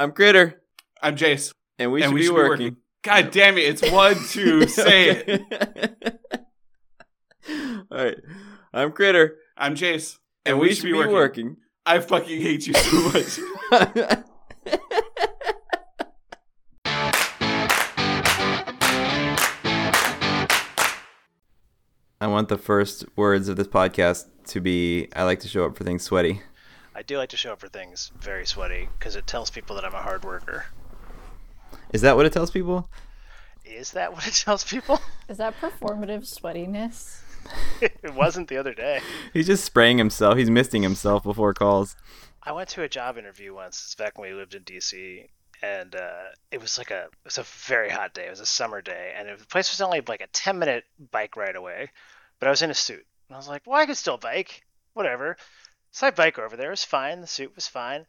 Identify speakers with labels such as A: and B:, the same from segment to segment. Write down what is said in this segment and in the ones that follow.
A: I'm Critter,
B: I'm Jace.
A: and we
B: and
A: should
B: we
A: be
B: should
A: working.
B: be working. God damn it! It's one, two, say it.
A: it. All right. I'm Critter,
B: I'm Jace.
A: and, we, should be working.
B: I fucking hate you so much.
A: I want the first words of this podcast to be I like to show up for things sweaty.
C: I do like to show up for things very sweaty because it tells people that I'm a hard worker.
A: Is that what it tells people?
C: Is that what it tells people?
D: Is that performative sweatiness?
C: it wasn't the other day.
A: He's just spraying himself. He's misting himself before calls.
C: I went to a job interview once. It's back when we lived in DC, and uh, it was like a it was a very hot day. It was a summer day, and it, the place was only like a ten minute bike ride away. But I was in a suit, and I was like, "Well, I could still bike, whatever." So I bike over there. It was fine. The suit was fine.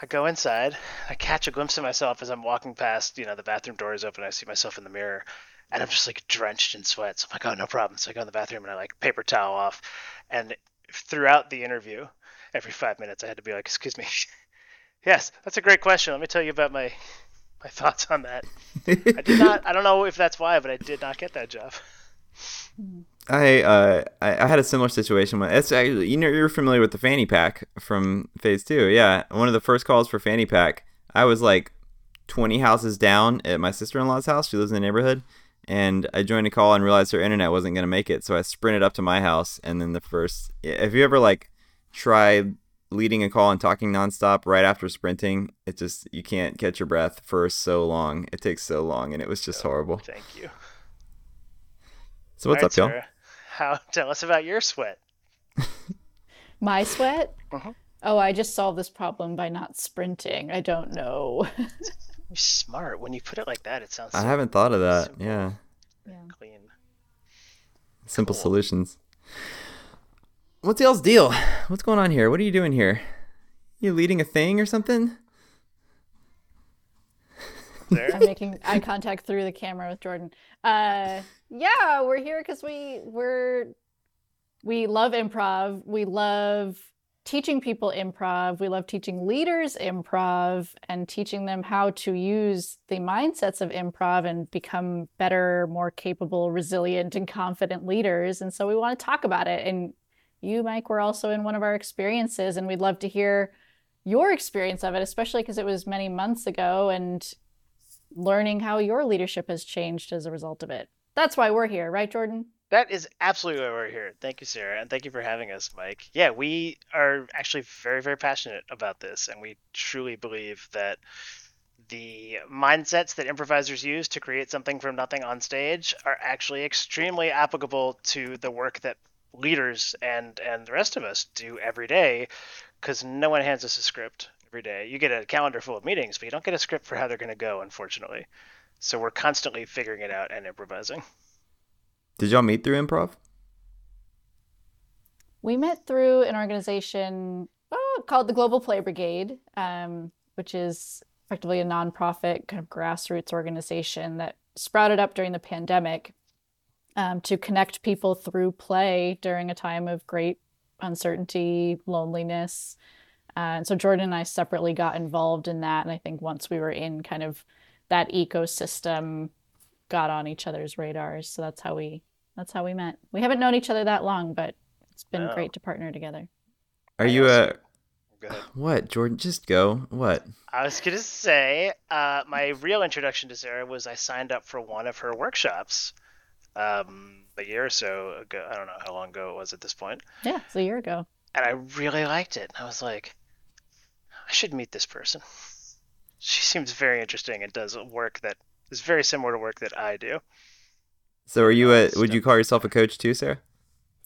C: I go inside. I catch a glimpse of myself as I'm walking past. You know, the bathroom door is open. I see myself in the mirror, and I'm just like drenched in sweat. So I'm like, "Oh, no problem." So I go in the bathroom and I like paper towel off, and throughout the interview, every five minutes I had to be like, "Excuse me." yes, that's a great question. Let me tell you about my my thoughts on that. I did not. I don't know if that's why, but I did not get that job. Hmm.
A: I uh I, I had a similar situation when it's actually you know you're familiar with the fanny pack from phase two yeah. One of the first calls for fanny pack I was like 20 houses down at my sister-in-law's house she lives in the neighborhood and I joined a call and realized her internet wasn't gonna make it so I sprinted up to my house and then the first if you ever like tried leading a call and talking nonstop right after sprinting? It just you can't catch your breath for so long. It takes so long and it was just horrible.
C: Thank you.
A: so what's
C: All
A: up
C: right,
A: y'all.
C: How? Tell us about your sweat.
D: My sweat?
C: Mhm.
D: Oh, I just solved this problem by not sprinting. I don't know.
C: You're smart. When you put it like that, it sounds so
A: I haven't thought of that
C: simple.
A: yeah
D: yeah.
C: clean.
A: Simple
C: Cool.
A: solutions. What's y'all's deal? What's going on here? What are you doing here? You leading a thing or something?
C: Sarah?
D: I'm making eye contact through the camera with Jordan. Uh, yeah, we're here because we we're we love improv. We love teaching people improv. We love teaching leaders improv and teaching them how to use the mindsets of improv and become better, more capable, resilient, and confident leaders. And so we want to talk about it. And you, Mike, were also in one of our experiences, and we'd love to hear your experience of it, especially because it was many months ago and learning how your leadership has changed as a result of it. That's why we're here, right, Jordan?
C: That is absolutely why we're here. Thank you, Sarah, and thank you for having us, Mike. Yeah, we are actually very, very passionate about this, and we truly believe that the mindsets that improvisers use to create something from nothing on stage are actually extremely applicable to the work that leaders and and the rest of us do every day because no one hands us a script every day you get a calendar full of meetings but you don't get a script for how they're going to go unfortunately so we're constantly figuring it out and improvising
A: Did y'all meet through improv?
D: We met through an organization uh, called the Global Play Brigade, um, which is effectively a nonprofit kind of grassroots organization that sprouted up during the pandemic um, to connect people through play during a time of great uncertainty, loneliness. Uh, and so Jordan and I separately got involved in that. And I think once we were in kind of that ecosystem, got on each other's radars. So that's how we that's how we met. We haven't known each other that long, but it's been
C: No.
D: great to partner together.
A: Are you a what, Jordan? Just go. What?
C: I was gonna say, uh, my real introduction to Sarah was I signed up for one of her workshops um, a year or so ago. I don't know how long ago it was at this point,
D: Yeah, it's a year ago.
C: and I really liked it. I was like, I should meet this person. She seems very interesting and does work that is very similar to work that I do.
A: So are you a?
C: Um,
A: would you call yourself a coach too, Sarah?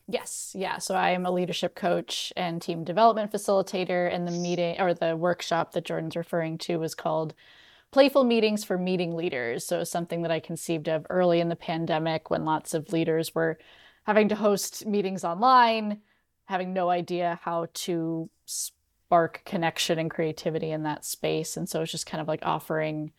D: Yes, yeah. So I am a leadership coach and team development facilitator, and the meeting or the workshop that Jordan's referring to was called Playful Meetings for Meeting Leaders. So something that I conceived of early in the pandemic when lots of leaders were having to host meetings online, having no idea how to spark connection and creativity in that space. And so it's just kind of like offering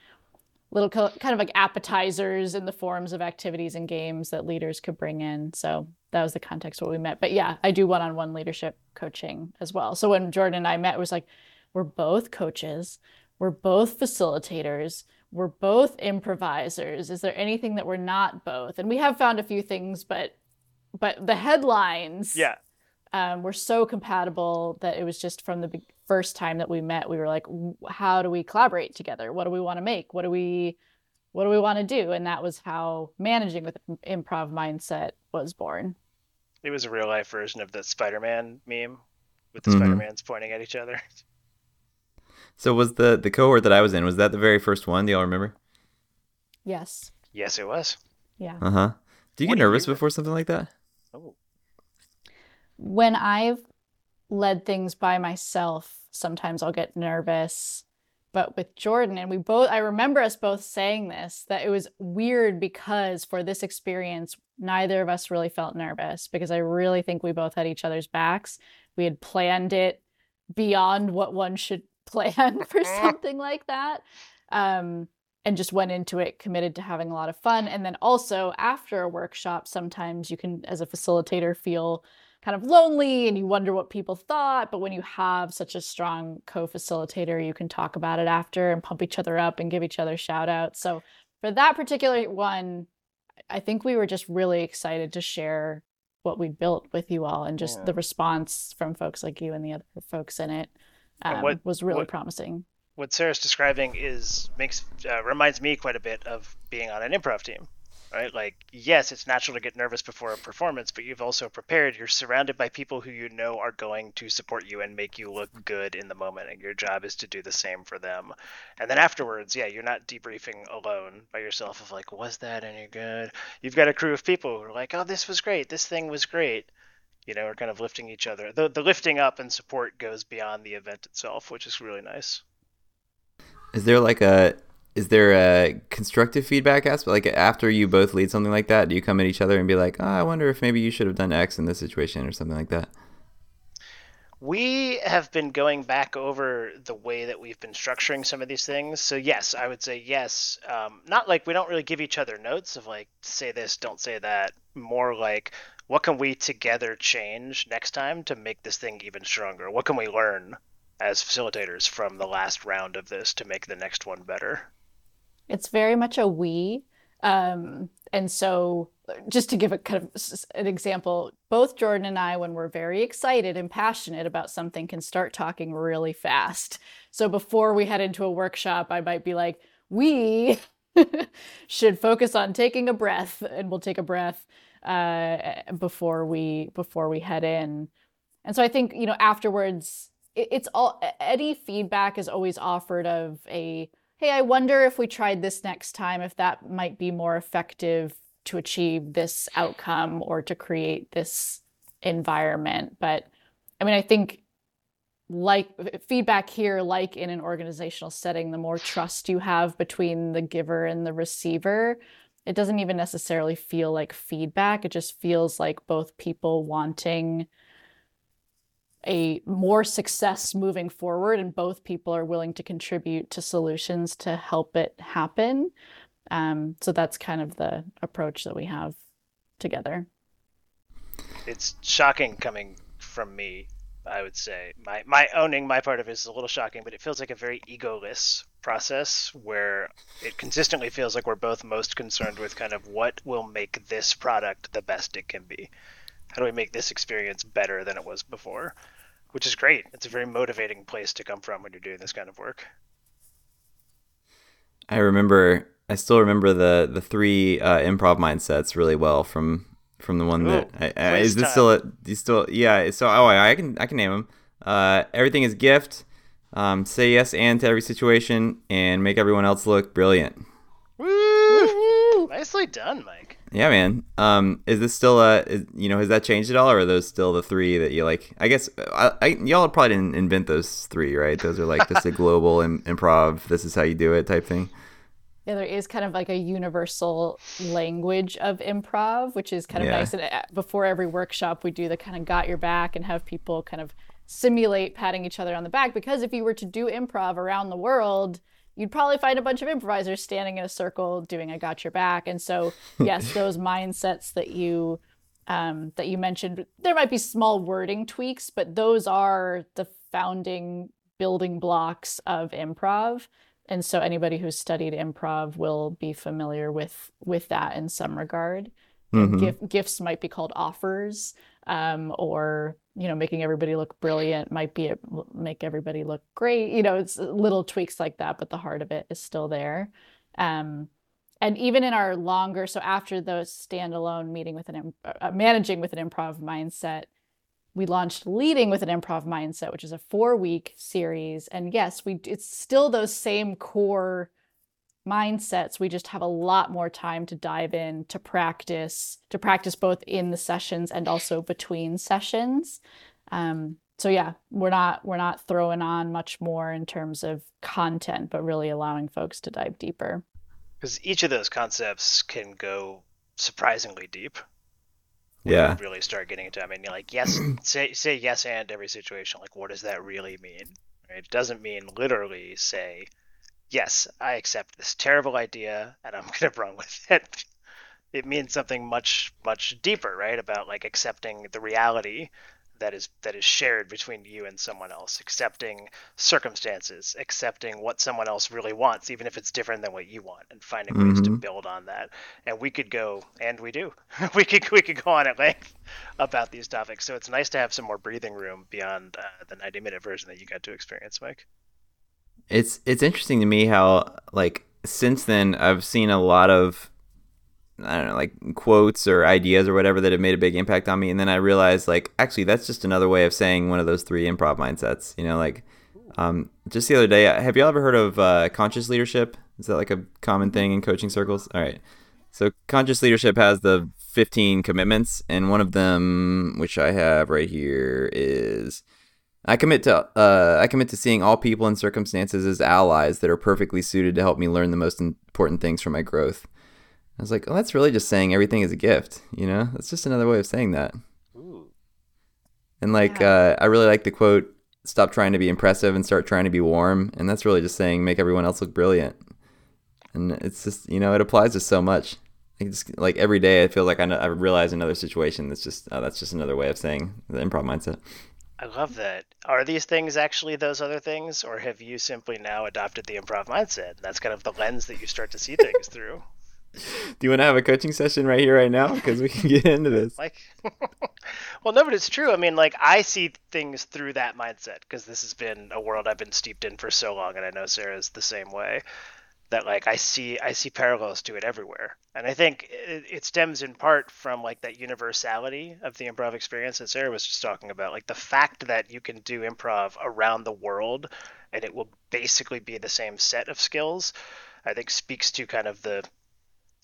D: little co- kind of like appetizers in the forms of activities and games that leaders could bring in. So that was the context what we met. But yeah, I do one-on-one leadership coaching as well. So when Jordan and I met, it was like we're both coaches. we're both facilitators, we're both improvisers. Is there anything that we're not both? And we have found a few things, but but the headlines
C: Yeah.
D: Um, were so compatible that it was just from the be- first time that we met we were like how do we collaborate together what do we want to make what do we what do we want to do and that was how managing with improv mindset was born
C: It was a real life version of the Spider Man meme with the
A: Mhm.
C: Spider Mans pointing at each other.
A: So was the the cohort that I was in? Was that the very first one? Do y'all remember?
D: yes
C: Yes, it was.
D: yeah
A: Uh huh. Do you
C: What
A: get
C: do you
A: nervous before something like that?
D: When I've led things by myself, sometimes I'll get nervous. But with Jordan, and we both, I remember us both saying this, that it was weird because for this experience, neither of us really felt nervous because I really think we both had each other's backs. We had planned it beyond what one should plan for something like that. Um, and just went into it committed to having a lot of fun. And then also after a workshop, sometimes you can, as a facilitator, feel kind of lonely and you wonder what people thought. But when you have such a strong co facilitator, you can talk about it after and pump each other up and give each other shout outs. So for that particular one, I think we were just really excited to share what we built with you all and just
C: Yeah.
D: the response from folks like you and the other folks in it um,
C: what-
D: was really
C: what-
D: promising.
C: What Sarah's describing is makes uh, reminds me quite a bit of being on an improv team, right? Like, yes, it's natural to get nervous before a performance, but you've also prepared. You're surrounded by people who you know are going to support you and make you look good in the moment, and your job is to do the same for them. And then afterwards, yeah, you're not debriefing alone by yourself of like, was that any good? You've got a crew of people who are like, oh, this was great, this thing was great. You know, we're kind of lifting each other. The the lifting up and support goes beyond the event itself, which is really nice.
A: Is there like a is there a constructive feedback aspect? Like after you both lead something like that, do you come at each other and be like, oh, I wonder if maybe you should have done X in this situation or something like that?
C: We have been going back over the way that we've been structuring some of these things. So yes, I would say yes. Um, not like we don't really give each other notes of like say this, don't say that. More like what can we together change next time to make this thing even stronger? What can we learn as facilitators from the last round of this to make the next one better?
D: It's very much a we. Um, and so, just to give a kind of an example, both Jordan and I, when we're very excited and passionate about something, can start talking really fast. So, before we head into a workshop, I might be like, we should focus on taking a breath, and we'll take a breath uh, before we before we head in. And so, I think you know afterwards, it, it's all any feedback is always offered of a hey, I wonder if we tried this next time, if that might be more effective to achieve this outcome or to create this environment. But I mean, I think like feedback here, like in an organizational setting, the more trust you have between the giver and the receiver, it doesn't even necessarily feel like feedback. It just feels like both people wanting a more success moving forward and both people are willing to contribute to solutions to help it happen um, so that's kind of the approach that we have together
C: It's shocking coming from me, I would say. My my owning my part of it is a little shocking, but it feels like a very egoless process where it consistently feels like we're both most concerned with kind of what will make this product the best it can be. How do we make this experience better than it was before? Which is great. It's a very motivating place to come from when you're doing this kind of work.
A: I remember, I still remember the the three uh, improv mindsets really well from from the one that I, I, is this
C: time.
A: still a, do you still yeah so oh I, I can I can name them. Uh, everything is gift. Um, say yes and to every situation and make everyone else look brilliant.
C: Woo! Nicely done, Mike.
A: Yeah, man. Um, is this still is, you know has that changed at all, or are those still the three that you like? I guess I, I y'all probably didn't invent those three, right? Those are like just a global Im- improv. This is how you do it type thing.
D: yeah there is kind of like a universal language of improv which is kind of
A: Yeah.
D: nice and uh, before every workshop we do the kind of got your back and have people kind of simulate patting each other on the back because if you were to do improv around the world you'd probably find a bunch of improvisers standing in a circle doing I got your back. And so, yes, those mindsets that you um, that you mentioned, there might be small wording tweaks, but those are the founding building blocks of improv. And so anybody who's studied improv will be familiar with with that in some regard.
A: Mhm.
D: Gif- gifts might be called offers, um, or you know, making everybody look brilliant might be it make everybody look great. You know, it's little tweaks like that, but the heart of it is still there. Um, and even in our longer, so after the standalone meeting with an uh, managing with an improv mindset, we launched leading with an improv mindset, which is a four week series. And yes, we it's still those same core mindsets we just have a lot more time to dive in to practice to practice both in the sessions and also between sessions um, so yeah we're not we're not throwing on much more in terms of content but really allowing folks to dive deeper
C: Because each of those concepts can go surprisingly deep.
A: Yeah.
C: Really start getting into. I mean, you're like yes, say say yes and every situation. Like, what does that really mean? Right? It doesn't mean literally say, yes, I accept this terrible idea and I'm gonna run with it. It means something much much deeper, right? About like accepting the reality that is that is shared between you and someone else, accepting circumstances, accepting what someone else really wants, even if it's different than what you want, and finding ways to
A: Mhm.
C: build on that. And we could go, and we do, we could we could go on at length about these topics. So it's nice to have some more breathing room beyond uh, the ninety minute version that you got to experience, Mike.
A: It's it's interesting to me how like since then I've seen a lot of I don't know like quotes or ideas or whatever that have made a big impact on me, and then I realized like actually that's just another way of saying one of those three improv mindsets. You know, like um, just the other day, have you all ever heard of uh, conscious leadership? Is that like a common thing in coaching circles? All right. So conscious leadership has the 15 commitments, and one of them, which I have right here, is I commit to uh, I commit to seeing all people and circumstances as allies that are perfectly suited to help me learn the most important things for my growth. I was like, oh, that's really just saying everything is a gift. You know, that's just another way of saying that.
C: Ooh.
A: And like, uh, I really like the quote: "Stop trying to be impressive and start trying to be warm." And that's really just saying make everyone else look brilliant. And it's just you know it applies to so much. Like, just, like every day, I feel like I, know, I realize another situation that's just oh, that's just another way of saying the improv mindset.
C: I love that. Are these things actually those other things, or have you simply now adopted the improv mindset? That's kind of the lens that you start to see things through.
A: Do you want to have a coaching session right here, right now? Because we can get into this.
C: Like, well, no, but it's true. I mean, like, I see things through that mindset because this has been a world I've been steeped in for so long, and I know Sarah's the same way. That like I see I see parallels to it everywhere, and I think it, it stems in part from like that universality of the improv experience that Sarah was just talking about. Like the fact that you can do improv around the world, and it will basically be the same set of skills, I think speaks to kind of the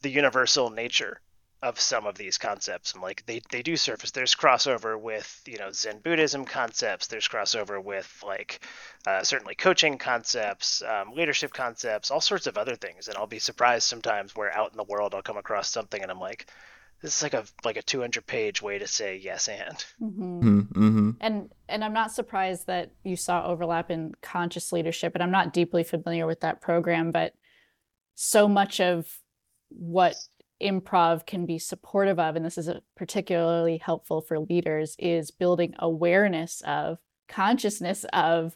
C: the universal nature of some of these concepts. And like they, they do surface. There's crossover with you know zen buddhism concepts. There's crossover with like uh, certainly coaching concepts um, leadership concepts all sorts of other things. And i'll be surprised sometimes where out in the world i'll come across something and i'm like this is like a like a 200 page way to say yes and.
D: Mm-hmm.
A: Mm-hmm.
D: and and i'm not surprised that you saw overlap in conscious leadership and i'm not deeply familiar with that program but so much of what improv can be supportive of and this is particularly helpful for leaders is building awareness of consciousness of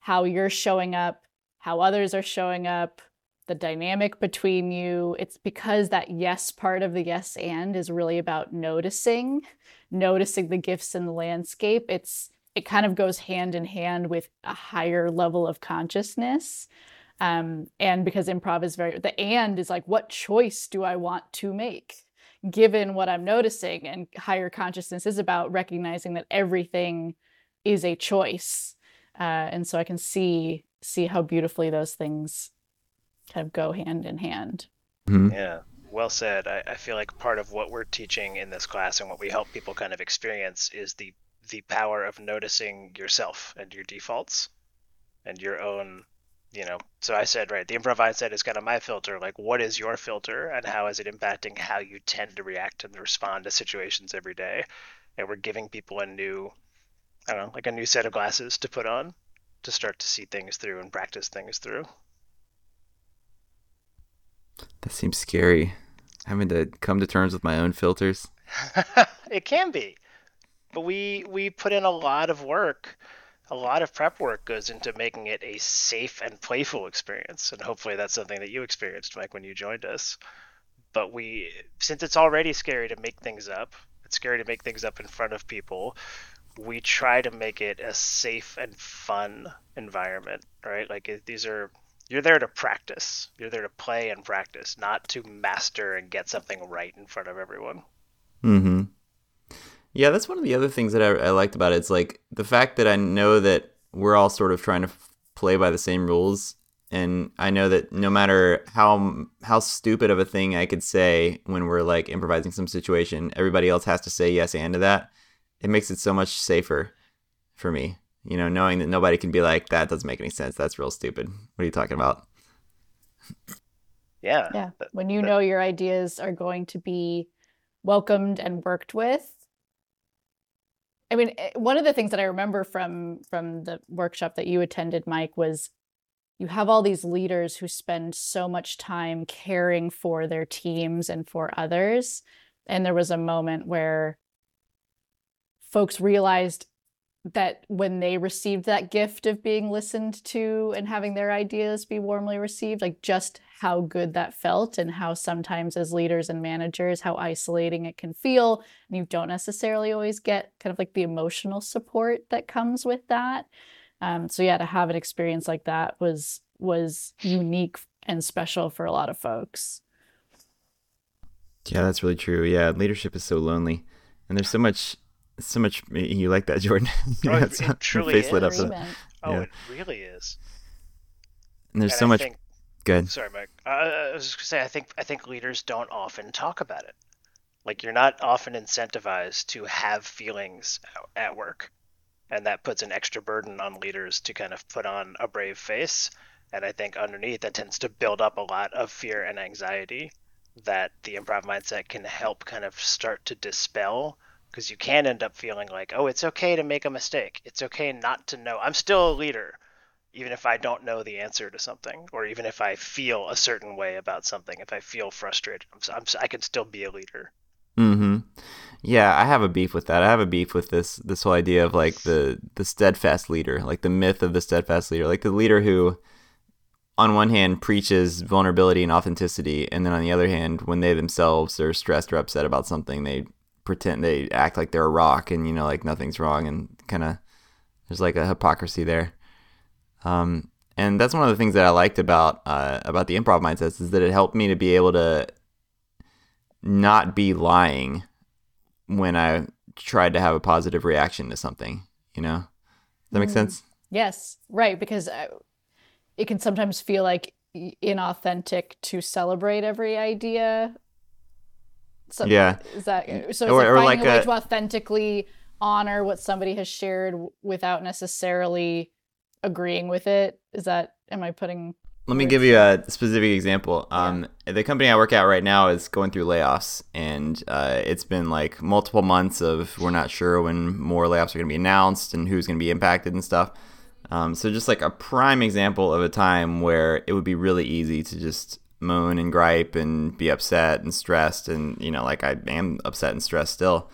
D: how you're showing up how others are showing up the dynamic between you. It's because that yes part of the yes and is really about noticing noticing the gifts in the landscape. It's it kind of goes hand in hand with a higher level of consciousness um, and because improv is very the and is like what choice do i want to make given what i'm noticing and higher consciousness is about recognizing that everything is a choice uh, and so i can see see how beautifully those things kind of go hand in hand
A: Mm-hmm.
C: Yeah, well said. I, I feel like part of what we're teaching in this class and what we help people kind of experience is the the power of noticing yourself and your defaults and your own, you know. So I said, right, the improv mindset is kind of my filter. Like, what is your filter and how is it impacting how you tend to react and respond to situations every day? And we're giving people a new, I don't know, like a new set of glasses to put on to start to see things through and practice things through.
A: That seems scary. Having to come to terms with my own filters.
C: it can be but we we put in a lot of work a lot of prep work goes into making it a safe and playful experience. And hopefully that's something that you experienced, Mike, when you joined us. But we, since it's already scary to make things up, it's scary to make things up in front of people. We try to make it a safe and fun environment, right? Like these are, you're there to practice. You're there to play and practice, not to master and get something right in front of everyone.
A: Mm-hmm. Yeah, that's one of the other things that I, I liked about it. It's like the fact that I know that we're all sort of trying to f- play by the same rules, and I know that no matter how how stupid of a thing I could say when we're like improvising some situation, everybody else has to say yes and to that. It makes it so much safer for me. You know, knowing that nobody can be like, "That doesn't make any sense. That's real stupid. What are you talking about?"
C: Yeah.
D: Yeah.
C: But-
D: When you
C: but-
D: know your ideas are going to be welcomed and worked with. I mean, eh, one of the things that I remember from from the workshop that you attended, Mike, was you have all these leaders who spend so much time caring for their teams and for others. And there was a moment where folks realized that when they received that gift of being listened to and having their ideas be warmly received, like just how good that felt, and how sometimes as leaders and managers, how isolating it can feel. And you don't necessarily always get kind of like the emotional support that comes with that. Um, so yeah, to have an experience like that was was unique and special for a lot of folks.
A: Yeah, that's really true. Yeah, leadership is so lonely, and there's so much, so much. You like that, Jordan? You
C: Oh, it- it
A: some- your
C: truly
A: face lit up. so-
D: Agreement.
C: Oh, it really is.
A: And there's
C: And
A: so
C: I
A: much
C: think-
A: good.
C: Sorry, Mike. Uh, I was just gonna say, I think I think leaders don't often talk about it. Like you're not often incentivized to have feelings at- at work, and that puts an extra burden on leaders to kind of put on a brave face. And I think underneath that tends to build up a lot of fear and anxiety that the improv mindset can help kind of start to dispel. Because you can end up feeling like, oh, it's okay to make a mistake. It's okay not to know. I'm still a leader even if I don't know the answer to something, or even if I feel a certain way about something, if I feel frustrated, I'm, I'm, I can still be a leader.
A: Mm-hmm. Yeah, I have a beef with that. I have a beef with this this whole idea of like the the steadfast leader, like the myth of the steadfast leader, like the leader who, on one hand, preaches vulnerability and authenticity, and then on the other hand, when they themselves are stressed or upset about something, they pretend they act like they're a rock and you know like nothing's wrong, and kind of there's like a hypocrisy there. Um, and that's one of the things that I liked about uh, about the improv mindsets is that it helped me to be able to not be lying when I tried to have a positive reaction to something. You know, does that make
D: Mm.
A: sense?
D: Yes, right. Because uh, it can sometimes feel like inauthentic to celebrate every idea. So,
A: Yeah.
D: Is that so? It's
A: Or-
D: like
A: or
D: finding
A: like
D: a way
A: a-
D: to authentically honor what somebody has shared without necessarily agreeing with it. Is that? Am I putting?
A: Let me give you a specific example. Um, the company I work at right now is going through layoffs, and uh, it's been like multiple months of we're not sure when more layoffs are going to be announced and who's going to be impacted and stuff. Um, so just like a prime example of a time where it would be really easy to just moan and gripe and be upset and stressed, and you know, like I am upset and stressed still.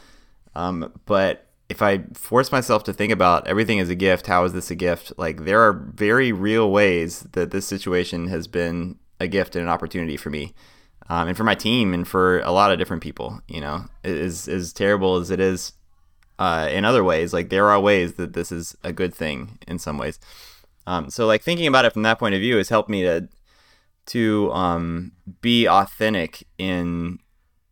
A: Um, but if I force myself to think about everything as a gift, how is this a gift? Like there are very real ways that this situation has been a gift and an opportunity for me, um, and for my team, and for a lot of different people. You know, as as terrible as it is uh, in other ways, like there are ways that this is a good thing in some ways. Um, so like thinking about it from that point of view has helped me to to um, be authentic in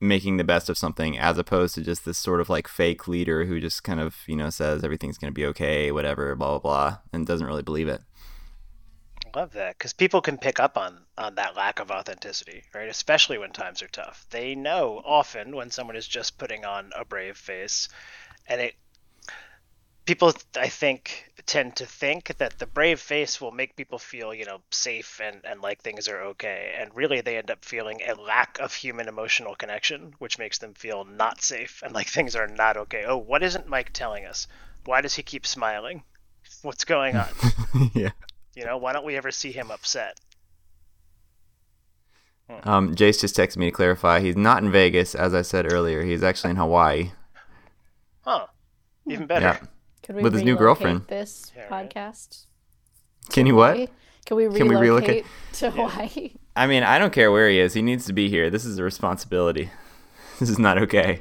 A: making the best of something as opposed to just this sort of like fake leader who just kind of you know says everything's going to be okay whatever blah blah blah and doesn't really believe it
C: love that because people can pick up on on that lack of authenticity, right? Especially when times are tough. They know often when someone is just putting on a brave face, and it. People, I think, tend to think that the brave face will make people feel, you know, safe and, and like things are okay. And really, they end up feeling a lack of human emotional connection, which makes them feel not safe and like things are not okay. Oh, what isn't Mike telling us? Why does he keep smiling? What's going on?
A: yeah
C: You know, why don't we ever see him upset?
A: um, jace just texted me to clarify he's not in vegas as i said earlier he's actually in hawaii
C: Huh. Even better.
A: yeah
D: Could we
A: with his new girlfriend.
D: This
C: Yeah, right.
D: podcast.
A: Can you what?
D: Can we relocate,
A: Can we relocate?
D: to Hawaii?
A: I mean, I don't care where he is. He needs to be here. This is a responsibility. This is not okay.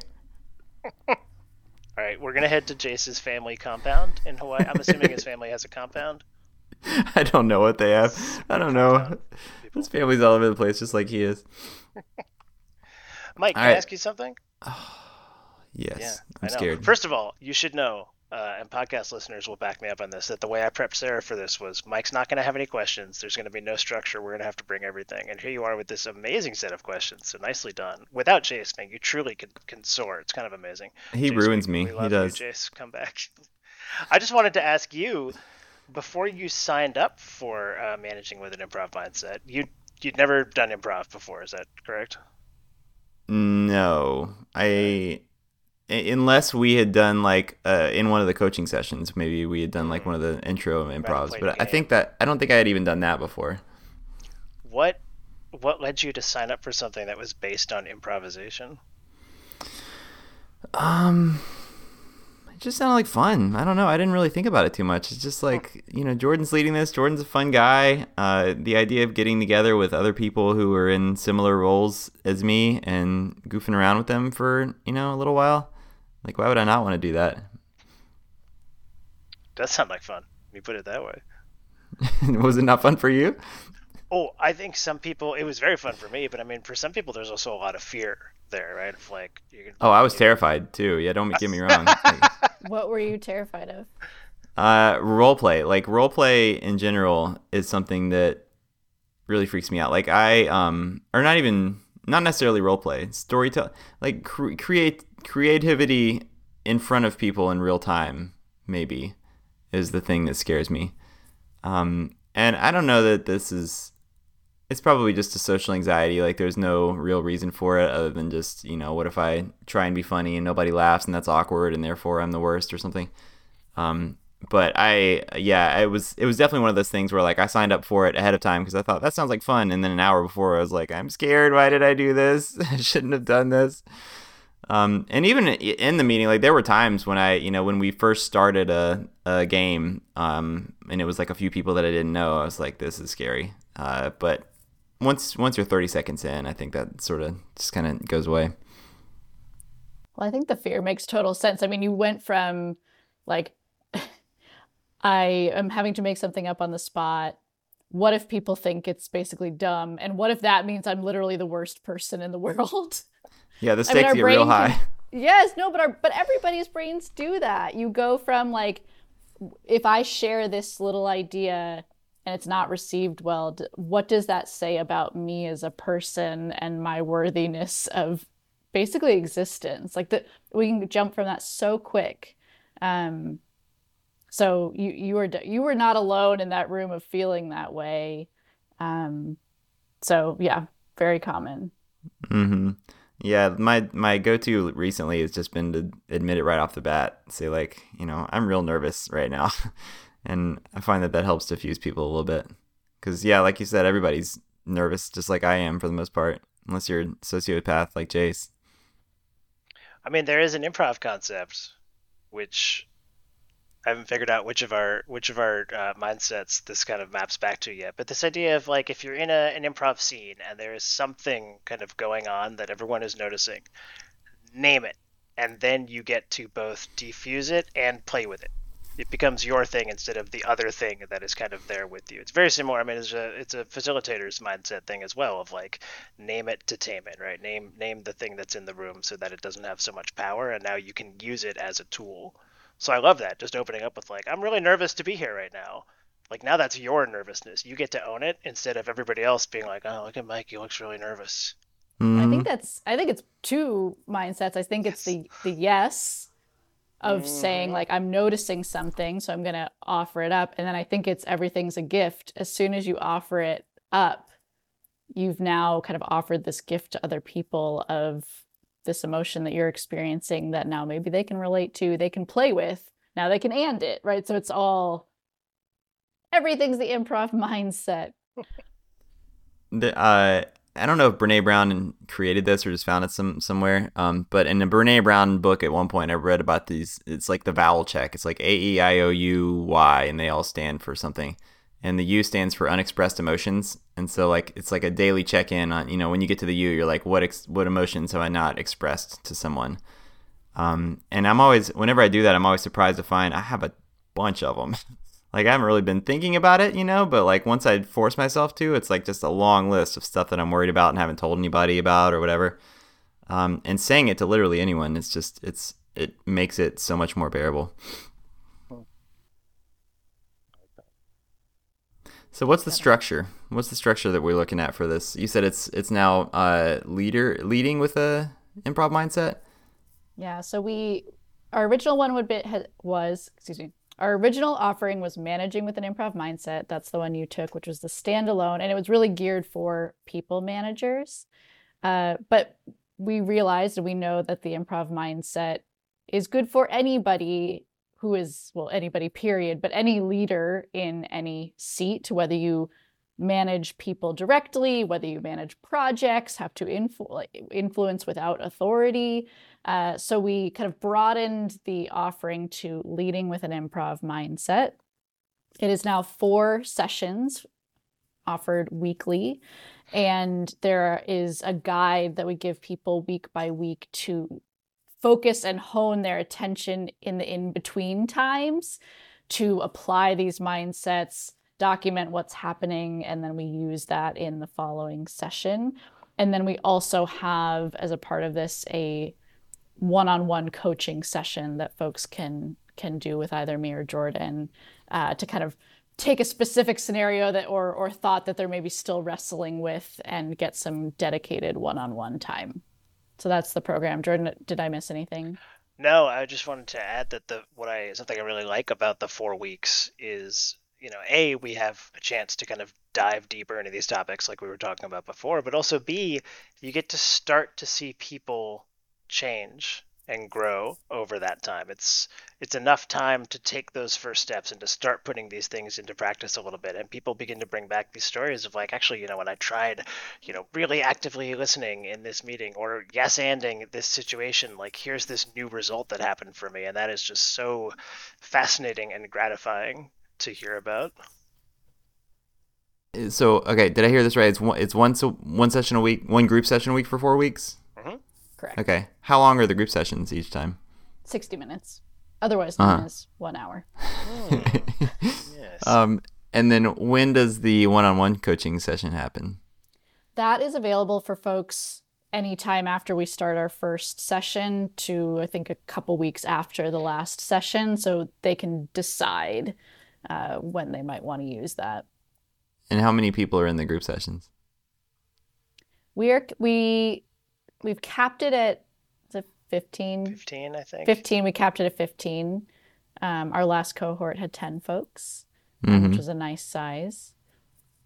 C: All right, we're gonna head to Jace's family compound in Hawaii. I'm assuming his family has a compound.
A: I don't know what they have. I don't know. His family's all over the place, just like he is.
C: Mike, can
A: All
C: I ask you something?
A: Yes,
C: Yeah,
A: I'm
C: I
A: scared.
C: First of all, you should know, uh, and podcast listeners will back me up on this, that the way I prepped Sarah for this was Mike's not going to have any questions. There's going to be no structure. We're going to have to bring everything. And here you are with this amazing set of questions. So nicely done. Without Jace, man, you truly can, can soar. It's kind of amazing.
A: he
C: Jace,
A: ruins me. He does.
C: You, Jace, come back. I just wanted to ask you, before you signed up for uh, managing with an improv mindset, you you'd never done improv before. Is that correct?
A: No, I i- unless we had done like uh, in one of the coaching sessions, maybe we had done like one of the intro improvs.
C: played
A: But I think that I don't think I had even done that before.
C: What what led you to sign up for something that was based on improvisation?
A: Um, it just sounded like fun. I don't know. I didn't really think about it too much. It's just like you know, Jordan's leading this. Jordan's a fun guy. Uh, the idea of getting together with other people who are in similar roles as me and goofing around with them for you know a little while. Like, why would I not want to do that?
C: Does sound like fun. when You put it that way.
A: Was it not fun for you?
C: Oh, I think some people. It was very fun for me, but I mean, for some people, there's also a lot of fear there, right? Of like, you can.
A: Oh, I was terrified too. Yeah, don't get me wrong. Like,
D: What were you terrified of?
A: Uh, role play, like role play in general, is something that really freaks me out. Like I, um, or not even, not necessarily role play, storytelling, like cre- create creativity in front of people in real time. Maybe is the thing that scares me. Um, and I don't know that this is. It's probably just a social anxiety. Like there's no real reason for it other than just you know, what if I try and be funny and nobody laughs and that's awkward and therefore I'm the worst or something. Um, but I, yeah, it was it was definitely one of those things where like I signed up for it ahead of time because I thought that sounds like fun, and then an hour before I was like, I'm scared. Why did I do this? I shouldn't have done this. Um, and even in the meeting, like there were times when I, you know, when we first started a, a game, um, and it was like a few people that I didn't know, I was like, this is scary. Uh, but once once you're 30 seconds in, I think that sort of just kind of goes away.
D: Well, I think the fear makes total sense. I mean, you went from like, I am having to make something up on the spot. What if people think it's basically dumb? And what if that means I'm literally the worst person in the world?
A: Yeah, the
D: I
A: stakes
D: mean,
A: get real high.
D: can- yes, no, but our but everybody's brains do that. You go from like, if I share this little idea and it's not received well, what does that say about me as a person and my worthiness of basically existence? Like that, we can jump from that so quick. Um, so you you were you were not alone in that room of feeling that way. Um, so yeah, very common.
A: mm-hmm. Yeah, my my go to recently has just been to admit it right off the bat. Say like, you know, I'm real nervous right now, and I find that that helps diffuse people a little bit. Because yeah, like you said, everybody's nervous, just like I am for the most part, unless you're a sociopath like Jace.
C: I mean, there is an improv concept, which I haven't figured out which of our which of our uh, mindsets this kind of maps back to yet. But this idea of like if you're in a, an improv scene and there is something kind of going on that everyone is noticing, name it, and then you get to both defuse it and play with it. It becomes your thing instead of the other thing that is kind of there with you. It's very similar. I mean, it's a it's a facilitator's mindset thing as well of like name it to tame it, right? Name name the thing that's in the room so that it doesn't have so much power, and now you can use it as a tool. So I love that. Just opening up with like, I'm really nervous to be here right now. Like now that's your nervousness. You get to own it instead of everybody else being like, oh, look at Mike, he looks really nervous.
D: I
A: Mhm.
D: think that's I think it's two mindsets. I think it's the the yes of saying like I'm noticing something, so I'm going to offer it up. And then I think it's everything's a gift. As soon as you offer it up, you've now kind of offered this gift to other people of this emotion that you're experiencing that now maybe they can relate to, they can play with. Now they can and it, right? So it's all everything's the improv mindset.
A: The, uh, I don't know if Brene Brown created this or just found it some somewhere. Um, but in a Brene Brown book at one point, I read about these. It's like the vowel check. It's like A E I O U Y, and they all stand for something. And the U stands for unexpressed emotions. And so like it's like a daily check in on you know when you get to the U, you're like what ex- what emotions have I not expressed to someone. Um, and I'm always whenever I do that, I'm always surprised to find I have a bunch of them. like I haven't really been thinking about it, you know, but like once I force myself to, it's like just a long list of stuff that I'm worried about and haven't told anybody about or whatever. Um, and saying it to literally anyone, it's just it's it makes it so much more bearable. So what's the structure? What's the structure that we're looking at for this? You said it's it's now uh, leader leading with a improv mindset.
D: Yeah. So we our original one would be was excuse me our original offering was managing with an improv mindset. That's the one you took, which was the standalone, and it was really geared for people managers. Uh, but we realized we know that the improv mindset is good for anybody who is, well, anybody, period, but any leader in any seat, whether you manage people directly, whether you manage projects, have to influ- influence without authority. Uh, so we kind of broadened the offering to leading with an improv mindset. It is now four sessions offered weekly. And there is a guide that we give people week by week to focus and hone their attention in the in between times to apply these mindsets, document what's happening, and then we use that in the following session. And then we also have, as a part of this, a one-on-one coaching session that folks can can do with either me or Jordan uh, to kind of take a specific scenario that or or thought that they're maybe still wrestling with and get some dedicated one-on-one time. So that's the program. Jordan, did I miss anything?
C: No, I just wanted to add that the what I something I really like about the four weeks is you know a we have a chance to kind of dive deeper into these topics like we were talking about before, but also b you get to start to see people change and grow over that time. It's it's enough time to take those first steps and to start putting these things into practice a little bit. And people begin to bring back these stories of like, actually, you know, when I tried, you know, really actively listening in this meeting or yes anding this situation, like here's this new result that happened for me. And that is just so fascinating and gratifying to hear about.
A: So okay, did I hear this right? It's one it's once one session a week, one group session a week for four weeks.
D: Correct.
A: Okay. How long are the group sessions each time?
D: 60 minutes. Otherwise known
A: Uh-huh.
D: as one hour.
C: Yes.
A: Um, and then when does the one-on-one coaching session happen?
D: That is available for folks anytime after we start our first session to, I think, a couple weeks after the last session. So they can decide uh, when they might want to use that.
A: And how many people are in the group sessions?
D: We are, we, we've capped it at, is it 15?
C: 15, I think.
D: 15. We capped it at 15. Um, our last cohort had 10 folks, um,
A: Mhm.
D: which was a nice size.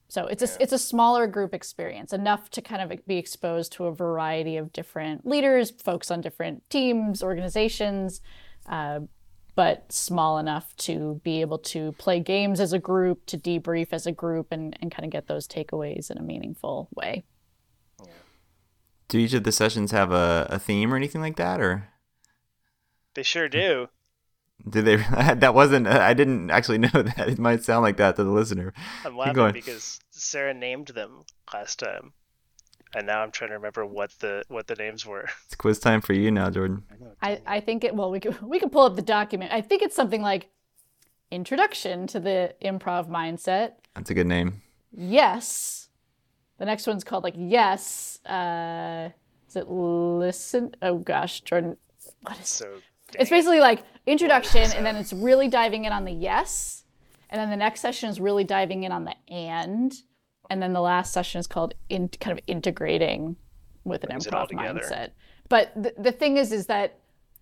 D: So it's a, it's a smaller group experience, enough to kind of be exposed to a variety of different leaders, folks on different teams, organizations, uh, but small enough to be able to play games as a group, to debrief as a group, and, and kind of get those takeaways in a meaningful way.
A: Do each of the sessions have a, a theme or anything like that, or
C: They sure do.
A: did they? that wasn't. I didn't actually know that. It might sound like that to the listener.
C: I'm laughing
A: going.
C: because Sarah named them last time, and now I'm trying to remember what the what the names were.
A: It's quiz time for you now, Jordan.
D: I, I think it well we could we could pull up the document. I think it's something like introduction to the improv mindset.
A: That's a good name.
D: Yes. The next one's called like yes. Uh is it listen? Oh gosh, Jordan. What is
C: So
D: It's basically like introduction and then it's really diving in on the yes. And then the next session is really diving in on the and. And then the last session is called in kind of integrating with an
C: Brings
D: improv mindset. But the, the thing is is that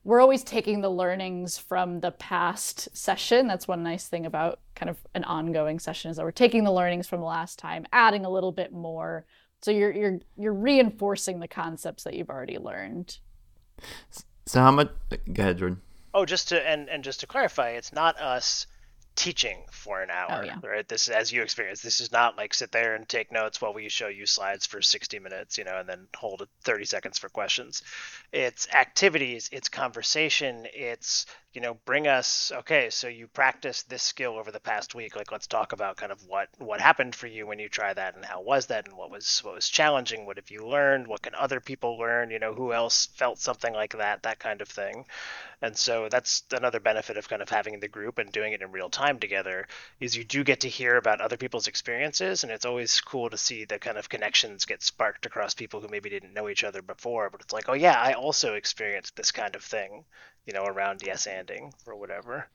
D: we're always taking the learnings from the past session. That's one nice thing about kind of an ongoing session is that we're taking the learnings from the last time, adding a little bit more. So you're you're you're reinforcing the concepts that you've already learned.
A: So how much? Go ahead, Jordan.
C: Oh, just to and and just to clarify, it's not us teaching for an oh, hour,
D: Oh, yeah.
C: right? This, as you experience, this is not like sit there and take notes while we show you slides for 60 minutes, you know, and then hold it 30 seconds for questions. It's activities, it's conversation, it's, you know, bring us, okay, so you practiced this skill over the past week. Like, let's talk about kind of what, what happened for you when you try that and how was that and what was, what was challenging? What have you learned? What can other people learn? You know, who else felt something like that? That kind of thing. And so that's another benefit of kind of having the group and doing it in real time together is you do get to hear about other people's experiences and it's always cool to see the kind of connections get sparked across people who maybe didn't know each other before but it's like oh yeah i also experienced this kind of thing you know around yes anding or whatever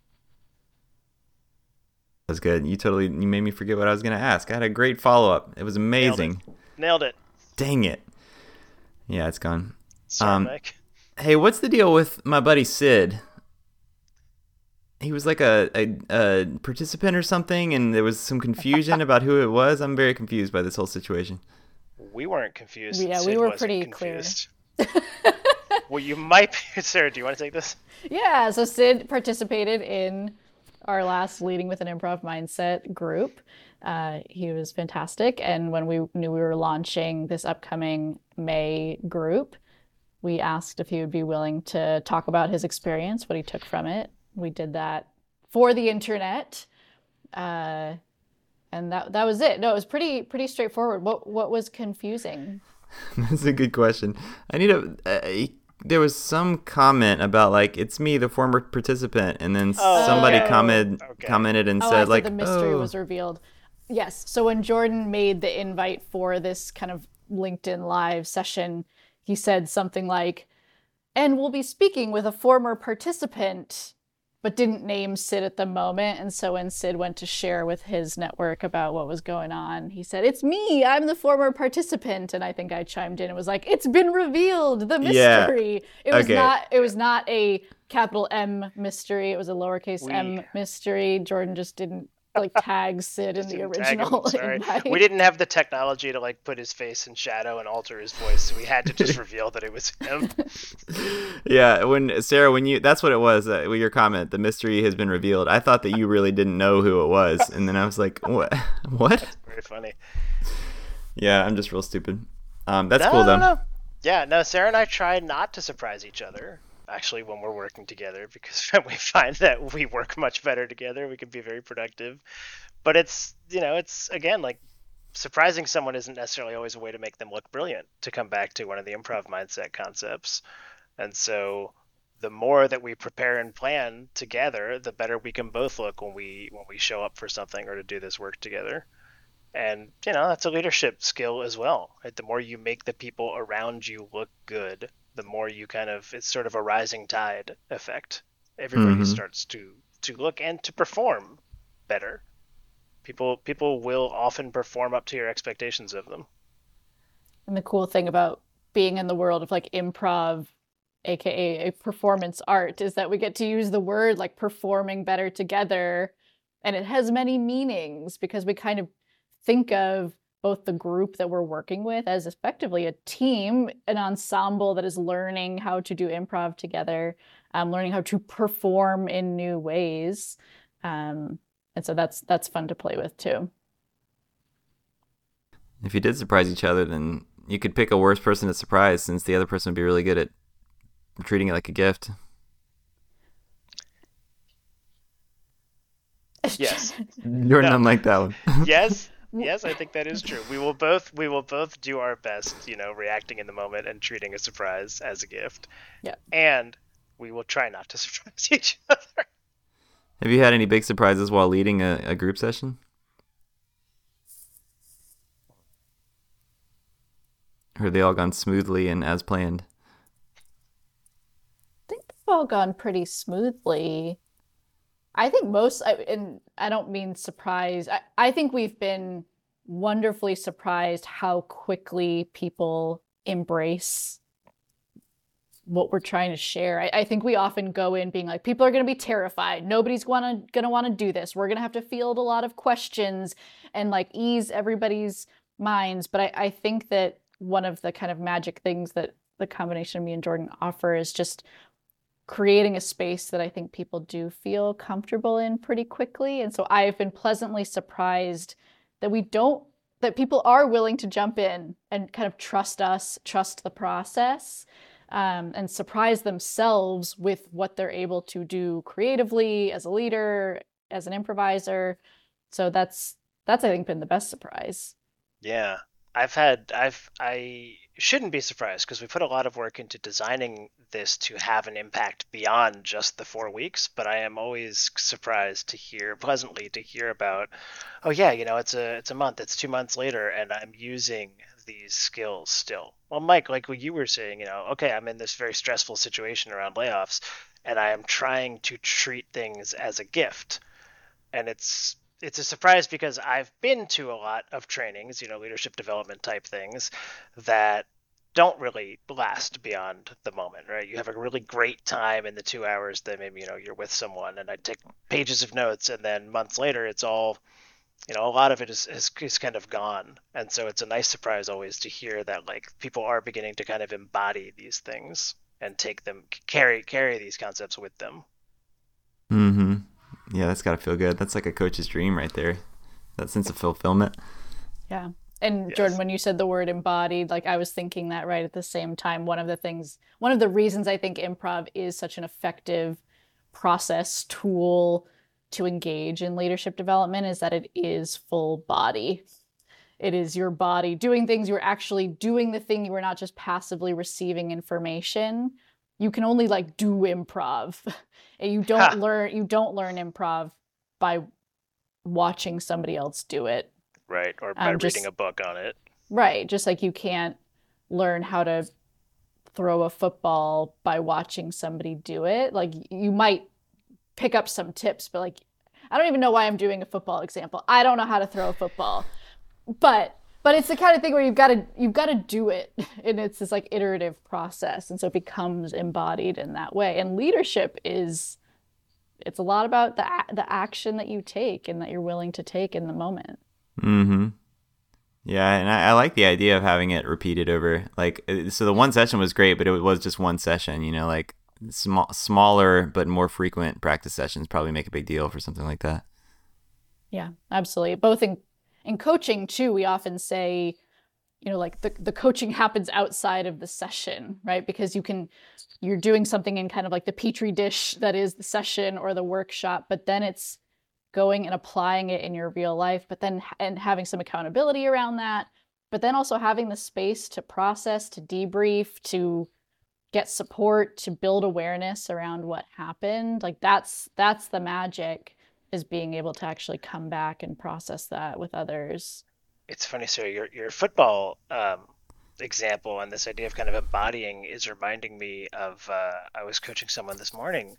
A: That was good. You totally you made me forget what I was gonna ask. I had a great follow up. It was
C: Nailed it.
A: amazing.
C: nailed it
A: Dang it. Yeah, it's gone.
C: sorry
A: Um,
C: mike
A: Hey, what's the deal with my buddy Sid? He was like a, a, a participant or something, and there was some confusion about who it was. I'm very confused by this whole situation.
C: we weren't confused
D: Yeah, we were
C: wasn't
D: pretty clear.
C: confused. well you might be sarah do you want to take this
D: Yeah, so Sid participated in our last Leading with an Improv Mindset group. Uh, he was fantastic. And when we knew we were launching this upcoming May group, we asked if he would be willing to talk about his experience, what he took from it. We did that for the internet. Uh, and that that was it. No, it was pretty pretty straightforward. What what was confusing?
A: That's a good question. I need a. Uh, there was some comment about like it's me, the former participant, and then
C: Oh,
A: somebody
C: okay.
A: commented
C: Okay.
A: commented and
D: Oh,
A: said like,
D: the mystery
A: oh,
D: was revealed. Yes. So when Jordan made the invite for this kind of LinkedIn live session, he said something like, and we'll be speaking with a former participant, but didn't name Sid at the moment. And so when Sid went to share with his network about what was going on, he said, It's me, I'm the former participant. And I think I chimed in and was like, It's been revealed, the
A: Yeah.
D: mystery. It was
A: Okay.
D: not it was not a capital M mystery, it was a lowercase
C: We-
D: M mystery. Jordan just didn't like tag Sid in the
C: Didn't him,
D: original
C: We didn't have the technology to like put his face in shadow and alter his voice, so we had to just reveal that it was him.
A: yeah. When Sarah, when you that's what it was. Uh, with your comment, the mystery has been revealed. I thought that you really didn't know who it was, and then I was like, what? What?
C: Very funny.
A: Yeah, I'm just real stupid. Um, that's
C: no,
A: cool though.
C: no, no. Yeah, no. Sarah and I try not to surprise each other. Actually, when we're working together, because we find that we work much better together. We can be very productive. But it's you know, it's again like surprising someone isn't necessarily always a way to make them look brilliant. To come back to one of the improv mindset concepts, and so the more that we prepare and plan together, the better we can both look when we when we show up for something or to do this work together and you know that's a leadership skill as well right the more you make the people around you look good the more you kind of it's sort of a rising tide effect everybody
A: Mhm.
C: starts to to look and to perform better people people will often perform up to your expectations of them
D: And the cool thing about being in the world of like improv, aka a performance art, is that we get to use the word like performing better together. And it has many meanings because we kind of think of both the group that we're working with as effectively a team, an ensemble that is learning how to do improv together, um, learning how to perform in new ways. Um, and so that's that's fun to play with too.
A: If you did surprise each other, then you could pick a worse person to surprise, since the other person would be really good at treating it like a gift.
C: yes
A: Jordan,
C: No.
A: I'm like that one.
C: yes yes i think that is true we will both we will both do our best you know reacting in the moment and treating a surprise as a gift
D: Yeah.
C: and we will try not to surprise each other
A: Have you had any big surprises while leading a, a group session? Or have they all gone smoothly and as planned?
D: I think they've all gone pretty smoothly. I think most, and I don't mean surprise. I, I think we've been wonderfully surprised how quickly people embrace what we're trying to share. I, I think we often go in being like, people are going to be terrified. Nobody's wanna, going to want to do this. We're going to have to field a lot of questions and like ease everybody's minds. But I, I think that one of the kind of magic things that the combination of me and Jordan offer is just creating a space that I think people do feel comfortable in pretty quickly. And so I've been pleasantly surprised that we don't that people are willing to jump in and kind of trust us, trust the process, um, and surprise themselves with what they're able to do creatively as a leader, as an improviser. So that's that's I think been the best surprise.
C: Yeah, I've had I've I shouldn't be surprised because we put a lot of work into designing this to have an impact beyond just the four weeks. But I am always surprised to hear pleasantly to hear about, oh yeah, you know, it's a it's a month, it's two months later, and I'm using these skills still. Well, Mike, like what you were saying, you know, okay, I'm in this very stressful situation around layoffs, and I am trying to treat things as a gift, and it's it's a surprise because I've been to a lot of trainings, you know, leadership development type things that don't really last beyond the moment, right? You have a really great time in the two hours that maybe, you know, you're with someone and I take pages of notes and then months later it's all, you know, a lot of it is, is, is kind of gone. And so it's a nice surprise always to hear that like people are beginning to kind of embody these things and take them, carry, carry these concepts with them.
A: Mm-hmm. Yeah, that's got to feel good. That's like a coach's dream right there. That sense of fulfillment.
D: Yeah. And yes. Jordan, when you said the word embodied, like I was thinking that right at the same time. One of the things, one of the reasons I think improv is such an effective process tool to engage in leadership development is that it is full body. It is your body doing things. You're actually doing the thing. You are not just passively receiving information. You can only like do improv. and you don't ha. learn you don't learn improv by watching somebody else do it.
C: Right or by um, just, reading a book on it.
D: Right just like you can't learn how to throw a football by watching somebody do it. Like you might pick up some tips but like i don't even know why i'm doing a football example. I don't know how to throw a football. But but it's the kind of thing where you've got to you've got to do it. And it's this like iterative process. And so it becomes embodied in that way. And leadership is it's a lot about the the action that you take and that you're willing to take in the moment.
A: Mm-hmm. Yeah and I, I like the idea of having it repeated over like uh, so the one session was great but it was just one session you know like small smaller but more frequent practice sessions probably make a big deal for something like that.
D: Yeah absolutely. Both in in coaching too we often say you know like the, the coaching happens outside of the session right? Because you can you're doing something in kind of like the petri dish that is the session or the workshop but then it's going and applying it in your real life but then and having some accountability around that but then also having the space to process to debrief to get support to build awareness around what happened. Like that's that's the magic is being able to actually come back and process that with others.
C: It's funny, sir. Your your football um, example and this idea of kind of embodying is reminding me of. Uh, I was coaching someone this morning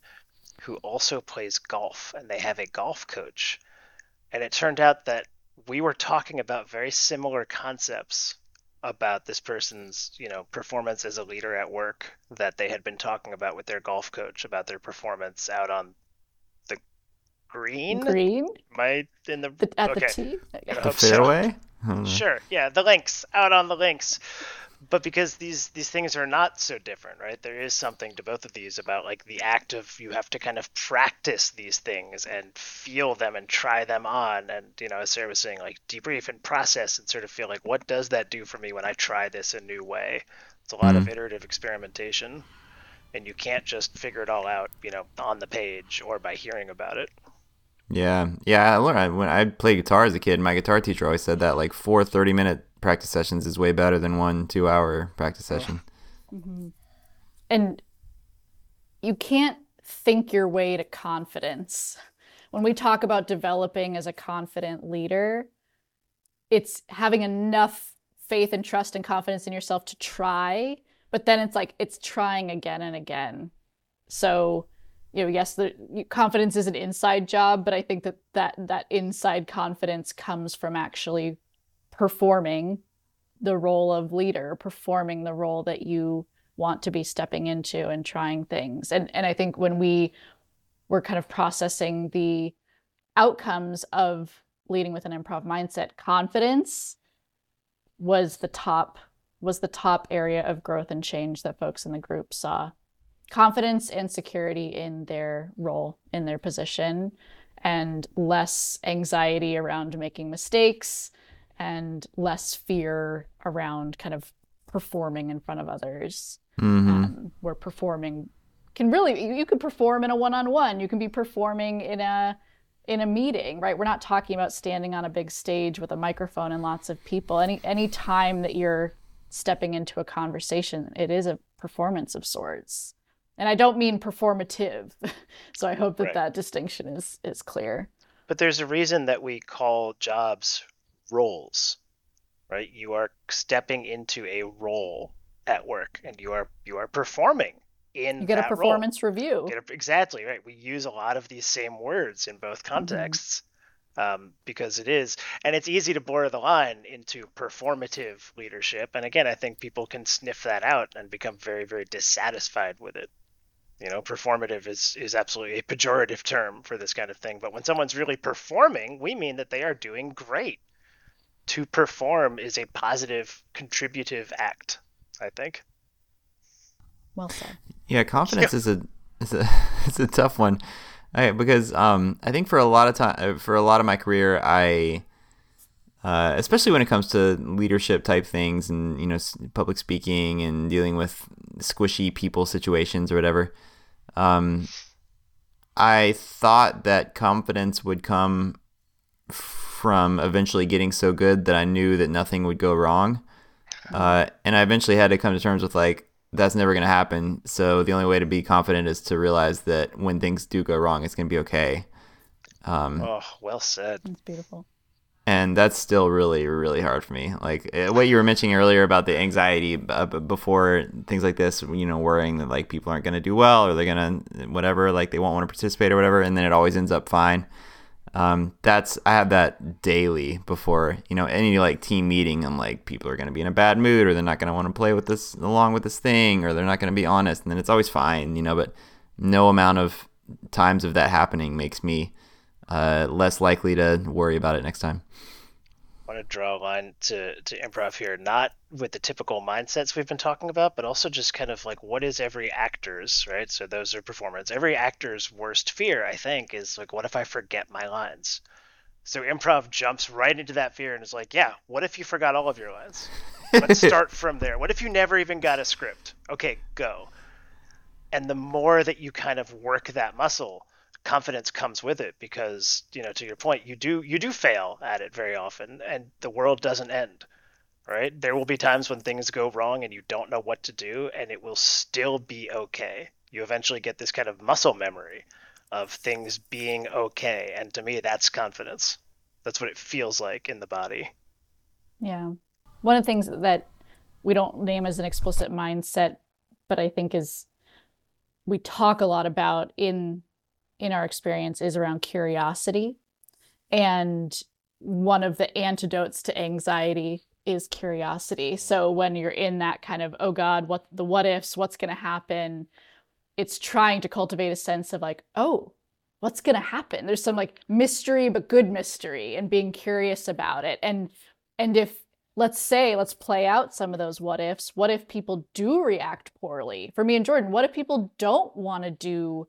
C: who also plays golf, and they have a golf coach. And it turned out that we were talking about very similar concepts about this person's, you know, performance as a leader at work that they had been talking about with their golf coach about their performance out on green.
D: Green.
C: My in the,
D: the at okay. the tee.
A: The fairway.
C: So. Sure. Yeah, the links out on the links. But because these these things are not so different, right? There is something to both of these about like the act of you have to kind of practice these things and feel them and try them on, and you know, as Sarah was saying, like debrief and process and sort of feel like what does that do for me when I try this a new way? It's a lot mm-hmm. of iterative experimentation, and you can't just figure it all out, you know, on the page or by hearing about it.
A: Yeah, yeah. I learned when I played guitar as a kid. My guitar teacher always said that like four 30 minute practice sessions is way better than one two hour practice session.
D: Mm-hmm. And you can't think your way to confidence. When we talk about developing as a confident leader, it's having enough faith and trust and confidence in yourself to try, but then it's like it's trying again and again. So you know, yes, the confidence is an inside job, but I think that that, that inside confidence comes from actually performing the role of leader, performing the role that you want to be stepping into and trying things. And and I think when we were kind of processing the outcomes of leading with an improv mindset, confidence was the top was the top area of growth and change that folks in the group saw confidence and security in their role, in their position, and less anxiety around making mistakes and less fear around kind of performing in front of others.
A: Mm-hmm.
D: Um, where performing can really you you can perform in a one-on-one, you can be performing in a in a meeting, right? We're not talking about standing on a big stage with a microphone and lots of people. Any any time that you're stepping into a conversation, it is a performance of sorts. And I don't mean performative. so I hope that
C: Right.
D: that distinction is is clear.
C: But there's a reason that we call jobs roles, right? You are stepping into a role at work, and you are you are performing in
D: You get a
C: that role.
D: performance review.
C: Get a- exactly right. We use a lot of these same words in both contexts um, because it is, and it's easy to blur the line into performative leadership. And again, I think people can sniff that out and become very, very dissatisfied with it. You know, performative is is absolutely a pejorative term for this kind of thing. But when someone's really performing, we mean that they are doing great. To perform is a positive, contributive act. I think.
D: Well said.
A: Yeah, confidence is a is a it's a tough one, I, because um I think for a lot of time for a lot of my career I, uh, especially when it comes to leadership type things and you know public speaking and dealing with squishy people situations or whatever, um, I thought that confidence would come from eventually getting so good that I knew that nothing would go wrong. Uh, and I eventually had to come to terms with like that's never going to happen. So the only way to be confident is to realize that when things do go wrong, it's going to be okay. Um,
C: Oh, well said.
D: That's beautiful.
A: And that's still really really hard for me. Like uh, what you were mentioning earlier about the anxiety uh, before things like this, you know, worrying that like people aren't going to do well or they're going to whatever, like they won't want to participate or whatever, and then it always ends up fine. Um, that's I have that daily before you know any like team meeting. I'm like people are going to be in a bad mood or they're not going to want to play with this along with this thing or they're not going to be honest, and then it's always fine, you know. But no amount of times of that happening makes me uh, less likely to worry about it next time.
C: I want to draw a line to, to improv here, not with the typical mindsets we've been talking about, but also just kind of like what is every actor's, right? So those are performance. Every actor's worst fear, I think, is like, what if I forget my lines? So improv jumps right into that fear and is like, yeah, what if you forgot all of your lines? Let's start from there. What if you never even got a script? Okay, go. And the more that you kind of work that muscle, confidence comes with it because you know to your point you do you do fail at it very often and the world doesn't end right? There will be times when things go wrong and you don't know what to do and it will still be okay. You eventually get this kind of muscle memory of things being okay. And to me that's confidence. That's what it feels like in the body.
D: Yeah. One of the things that we don't name as an explicit mindset, but I think is we talk a lot about in in our experience is around curiosity. And one of the antidotes to anxiety is curiosity. So when you're in that kind of, oh God, what the what ifs, what's gonna happen, it's trying to cultivate a sense of like, oh, what's gonna happen? There's some like mystery, but good mystery, and being curious about it. And and if let's say let's play out some of those what ifs what if people do react poorly for me and jordan what if people don't want to do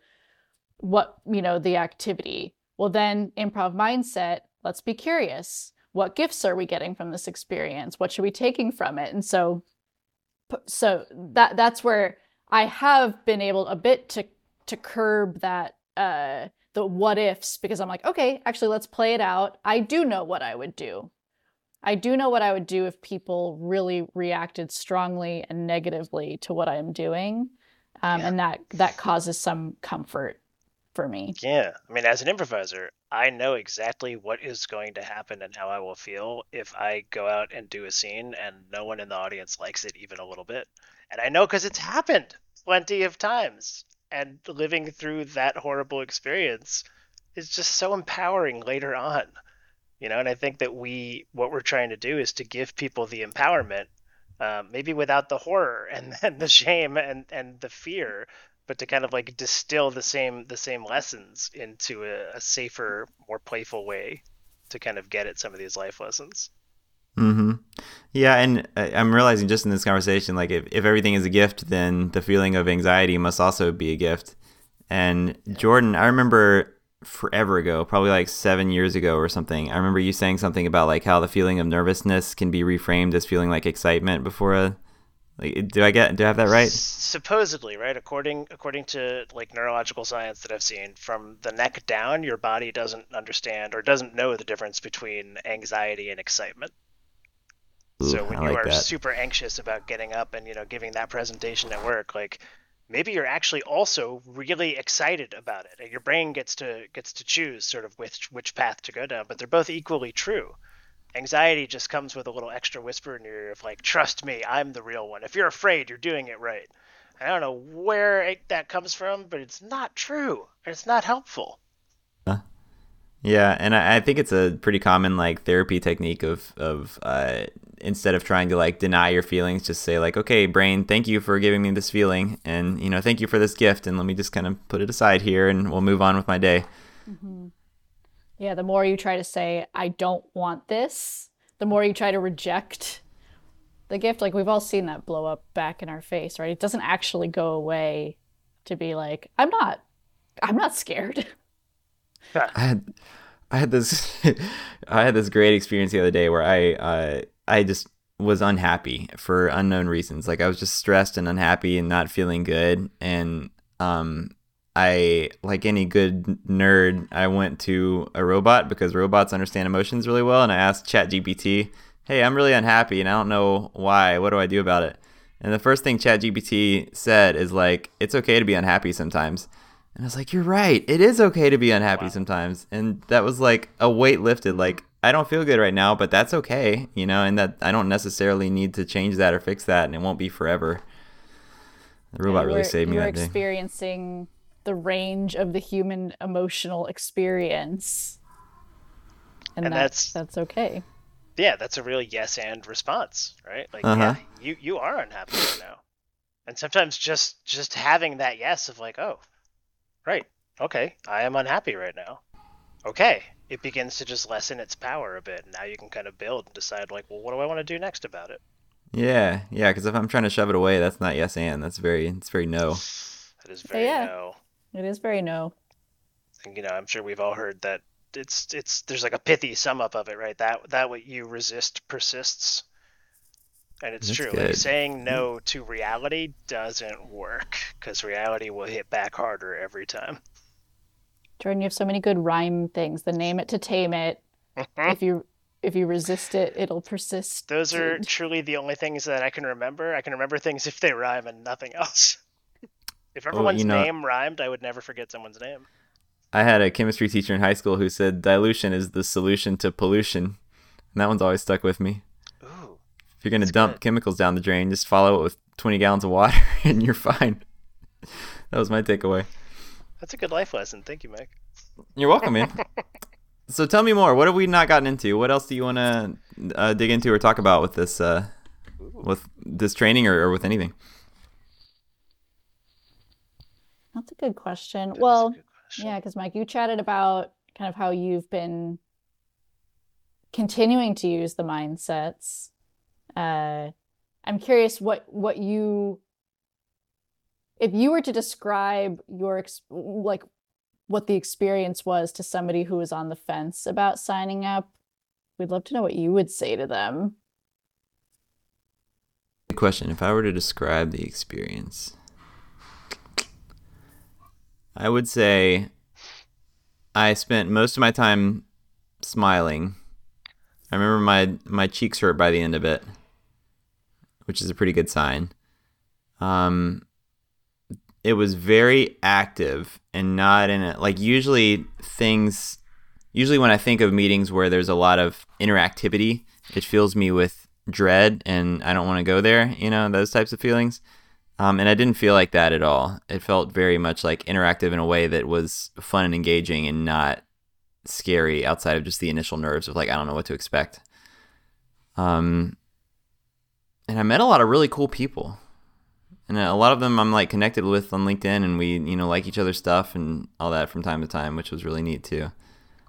D: what you know the activity. Well then improv mindset let's be curious. What gifts are we getting from this experience? What should we taking from it? And so so that that's where i have been able a bit to to curb that uh the what ifs because i'm like okay actually let's play it out. I do know what i would do. I do know what I would do if people really reacted strongly and negatively to what I'm doing, um,
C: Yeah.
D: and that that causes some comfort for me.
C: Yeah, I mean, as an improviser, I know exactly what is going to happen and how I will feel if I go out and do a scene and no one in the audience likes it even a little bit. And I know because it's happened plenty of times. And living through that horrible experience is just so empowering later on. You know, and I think that we, what we're trying to do is to give people the empowerment, um, maybe without the horror and, and the shame and, and the fear, but to kind of like distill the same the same lessons into a, a safer, more playful way to kind of get at some of these life lessons.
A: Mm-hmm. Yeah, and I- I'm realizing just in this conversation, like if, if everything is a gift, then the feeling of anxiety must also be a gift. And Jordan, I remember forever ago, probably like seven years ago or something. I remember you saying something about like how the feeling of nervousness can be reframed as feeling like excitement before a. Like, do I get? Do I have that right?
C: Supposedly, right? According according to like neurological science that I've seen, from the neck down, your body doesn't understand or doesn't know the difference between anxiety and excitement.
A: Ooh,
C: so when
A: I
C: you
A: like
C: are
A: that.
C: super anxious about getting up and you know giving that presentation at work, like maybe you're actually also really excited about it, and your brain gets to gets to choose sort of which which path to go down. But they're both equally true. Anxiety just comes with a little extra whisper in your ear of like, "Trust me, I'm the real one. If you're afraid, you're doing it right." I don't know where it, that comes from, but it's not true. It's not helpful.
A: Yeah, and I, I think it's a pretty common like therapy technique of of uh, instead of trying to like deny your feelings, just say like, okay, brain, thank you for giving me this feeling, and you know, thank you for this gift, and let me just kind of put it aside here, and we'll move on with my day.
D: Yeah, the more you try to say, I don't want this, the more you try to reject the gift. Like, we've all seen that blow up back in our face, right? It doesn't actually go away to be like, I'm not, I'm not scared.
A: I had I had this I had this great experience the other day where I uh, I just was unhappy for unknown reasons. Like I was just stressed and unhappy and not feeling good. And um, I like any good nerd, I went to a robot because robots understand emotions really well. And I asked ChatGPT, "Hey, I'm really unhappy and I don't know why. What do I do about it?" And the first thing ChatGPT said is like, "It's okay to be unhappy sometimes." And I was like, "You're right. It is okay to be unhappy sometimes." And that was like a weight lifted. Like I don't feel good right now, but that's okay, you know. And that I don't necessarily need to change that or fix that, and it won't be forever. The robot really saved me that day.
D: experiencing the range of the human emotional experience. And,
C: And
D: that's,
C: that's-
D: that's okay.
C: Yeah, that's a real yes and response, right? Like,
A: Uh-huh.
C: yeah, you you are unhappy right now, and sometimes just just having that yes of like, oh, right, okay, I am unhappy right now. Okay, it begins to just lessen its power a bit. Now you can kind of build and decide like, well, what do I want to do next about it?
A: Yeah, yeah. Because if I'm trying to shove it away, that's not yes and. That's very. It's very no.
C: That is very
D: yeah.
C: no.
D: It is very no.
C: And, you know, I'm sure we've all heard that it's it's there's like a pithy sum up of it, right? That that what you resist persists. And it's
A: That's
C: true. Like saying no to reality doesn't work because reality will hit back harder every time.
D: Jordan, you have so many good rhyme things. The name it to tame it. Mm-hmm. if you if you resist it, it'll persist.
C: Those are truly the only things that I can remember. I can remember things if they rhyme and nothing else. If everyone's
A: you know-
C: name rhymed, I would never forget someone's name.
A: I had a chemistry teacher in high school who said dilution is the solution to pollution, and that one's always stuck with me.
C: Ooh.
A: If you're gonna dump
C: good.
A: chemicals down the drain, just follow it with 20 gallons of water, and you're fine. That was my takeaway.
C: That's a good life lesson. Thank you, Mike.
A: You're welcome, man. so tell me more. What have we not gotten into? What else do you want to uh, dig into or talk about with this uh, with this training or, or with anything?
D: That's a good question.
C: That is a
D: well,
C: good question.
D: yeah, because Mike, you chatted about kind of how you've been continuing to use the mindsets. Uh, I'm curious what what you, if you were to describe your like what the experience was to somebody who was on the fence about signing up, we'd love to know what you would say to them.
A: Good question. If I were to describe the experience, I would say I spent most of my time smiling. I remember my my cheeks hurt by the end of it, which is a pretty good sign. Um, it was very active and not in a like usually things. Usually, when I think of meetings where there's a lot of interactivity, it fills me with dread and I don't want to go there, you know, those types of feelings. Um, and I didn't feel like that at all. It felt very much like interactive in a way that was fun and engaging and not scary outside of just the initial nerves of like, I don't know what to expect. Um, and I met a lot of really cool people. And a lot of them I'm like connected with on LinkedIn and we, you know, like each other's stuff and all that from time to time, which was really neat too.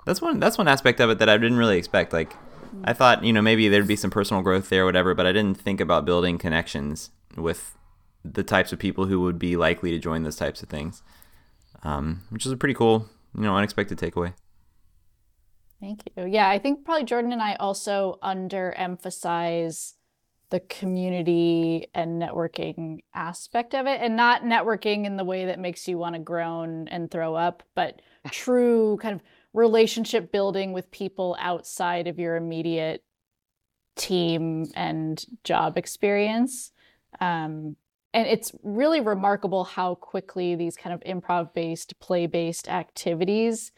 A: That's one that's one aspect of it that I didn't really expect. Like I thought, you know, maybe there'd be some personal growth there, or whatever, but I didn't think about building connections with the types of people who would be likely to join those types of things, um, which is a pretty cool, you know, unexpected takeaway.
D: Thank you. Yeah, I think probably Jordan and I also underemphasize the community and networking aspect of it, and not networking in the way that makes you want to groan and throw up, but true kind of relationship building with people outside of your immediate team and job experience. Um, and it's really remarkable how quickly these kind of improv based, play based activities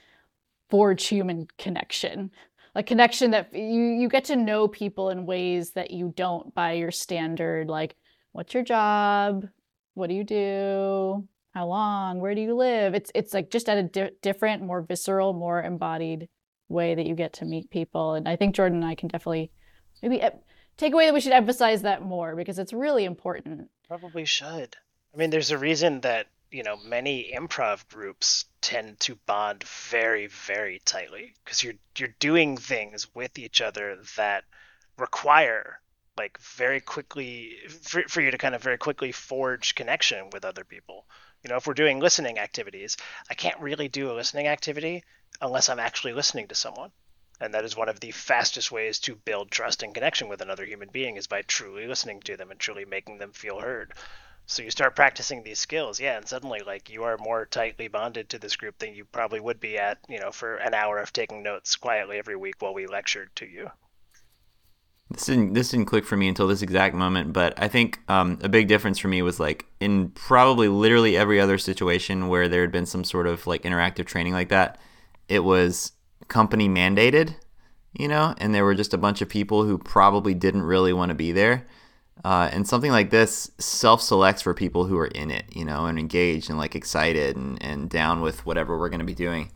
D: forge human connection. A connection that you, you get to know people in ways that you don't by your standard, like, what's your job? What do you do? How long? Where do you live? It's it's like just at a di- different, more visceral, more embodied way that you get to meet people. And I think Jordan and I can definitely maybe eh, take away that we should emphasize that more because it's really important.
C: Probably should. I mean, there's a reason that you know many improv groups tend to bond very, very tightly because you're you're doing things with each other that require like very quickly for, for you to kind of very quickly forge connection with other people you know, if we're doing listening activities, I can't really do a listening activity unless I'm actually listening to someone. And that is one of the fastest ways to build trust and connection with another human being is by truly listening to them and truly making them feel heard. So you start practicing these skills, yeah, and suddenly like you are more tightly bonded to this group than you probably would be at, you know, for an hour of taking notes quietly every week while we lectured to you.
A: This didn't this didn't click for me until this exact moment, but I think um, a big difference for me was like in probably literally every other situation where there had been some sort of like interactive training like that, it was company mandated, you know, and there were just a bunch of people who probably didn't really want to be there. Uh, and something like this self selects for people who are in it, you know, and engaged and like excited and, and down with whatever we're going to be doing.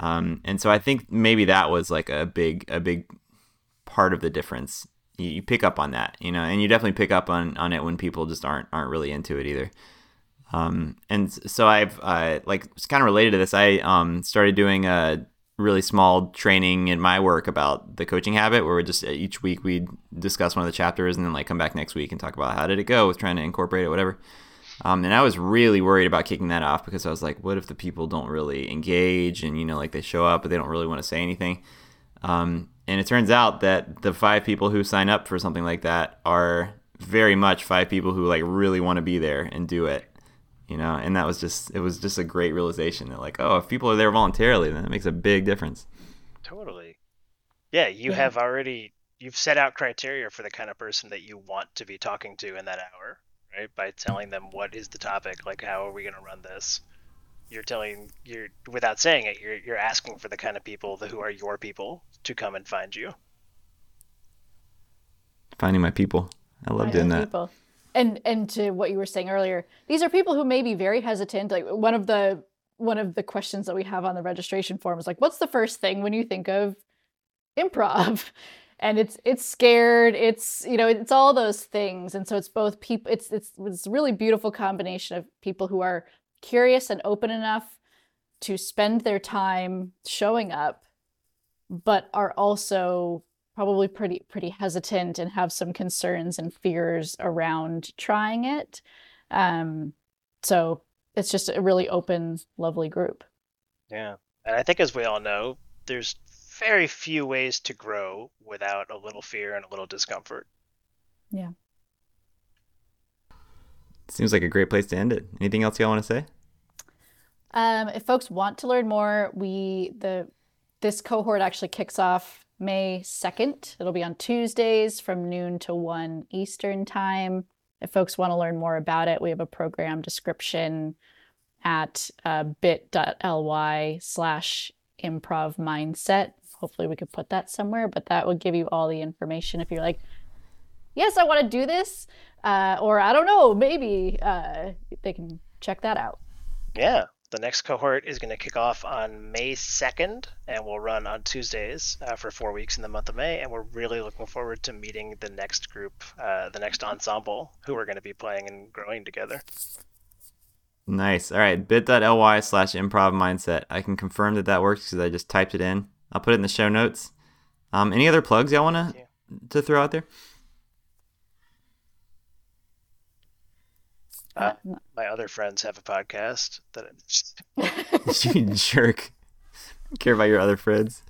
A: Um, and so I think maybe that was like a big a big part of the difference. You, you, pick up on that, you know, and you definitely pick up on, on it when people just aren't aren't really into it either. Um, and so I've uh, like it's kind of related to this. I um, started doing a really small training in my work about the coaching habit, where we just each week we'd discuss one of the chapters and then like come back next week and talk about how did it go with trying to incorporate it, whatever. Um, and I was really worried about kicking that off because I was like, what if the people don't really engage and you know like they show up but they don't really want to say anything. Um, and it turns out that the five people who sign up for something like that are very much five people who like really want to be there and do it you know and that was just it was just a great realization that like oh if people are there voluntarily then it makes a big difference.
C: Totally. Yeah you yeah. have already you've set out criteria for the kind of person that you want to be talking to in that hour right? By telling them what is the topic like how are we going to run this? You're telling you're without saying it you're you're asking for the kind of people who are your people to come and find you.
A: Finding my people. I love doing that. people.
D: And and to what you were saying earlier these are people who may be very hesitant like one of the one of the questions that we have on the registration form is like what's the first thing when you think of improv? And it's it's scared it's you know it's all those things. And so it's both people it's it's it's really beautiful combination of people who are curious and open enough to spend their time showing up, but are also probably pretty pretty hesitant and have some concerns and fears around trying it. Um, so it's just a really open, lovely group.
C: Yeah, and I think as we all know, there's very few ways to grow without a little fear and a little discomfort.
D: Yeah.
A: Seems like a great place to end it. Anything else y'all want to say?
D: Um, if folks want to learn more, we the this cohort actually kicks off May 2nd. It'll be on Tuesdays from noon to 1 Eastern time. If folks want to learn more about it, we have a program description at uh, bit.ly slash improv mindset. Hopefully, we could put that somewhere, but that would give you all the information if you're like, yes, I want to do this uh, or I don't know, maybe uh, they can check that out.
C: Yeah, the next cohort is going to kick off on May 2nd and will run on Tuesdays uh, for four weeks in the month of May. And we're really looking forward to meeting the next group, uh, the next ensemble, who we're going to be playing and growing together.
A: Nice. All right, bit.ly slash improv mindset. I can confirm that that works because I just typed it in. I'll put it in the show notes. Um, any other plugs y'all want to to throw out there?
C: Uh, my other friends have a podcast that
A: you jerk. Care about your other friends.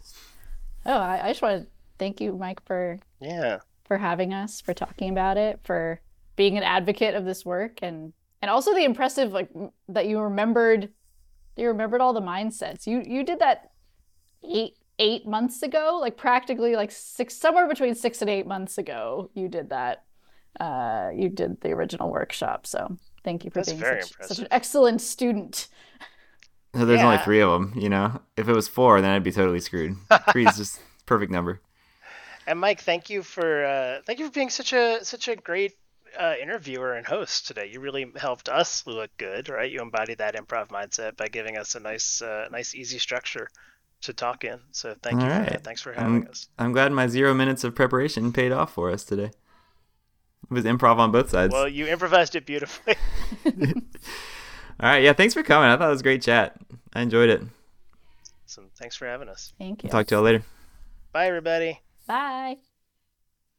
D: oh, I, I just want to thank you, Mike, for
C: yeah
D: for having us, for talking about it, for being an advocate of this work, and and also the impressive like m- that you remembered you remembered all the mindsets. You you did that eight eight months ago, like practically like six somewhere between six and eight months ago. You did that. Uh, you did the original workshop. So thank you for
C: That's
D: being
C: very
D: such, such an excellent student.
A: So there's only three of them. You know, if it was four, then I'd be totally screwed. Three is just perfect number.
C: and Mike thank you for uh, thank you for being such a such a great uh, interviewer and host today you really helped us look good right you embodied that improv mindset by giving us a nice uh, nice easy structure to talk in so thank you
A: All
C: for
A: right.
C: that thanks for having
A: I'm,
C: us
A: I'm glad my zero minutes of preparation paid off for us today. It was improv on both sides.
C: well you improvised it beautifully
A: All right, yeah, thanks for coming. I thought it was a great chat. I enjoyed it.
C: so thanks for having us
D: Thank you.
A: Talk to y'all later.
C: bye everybody
D: Bye.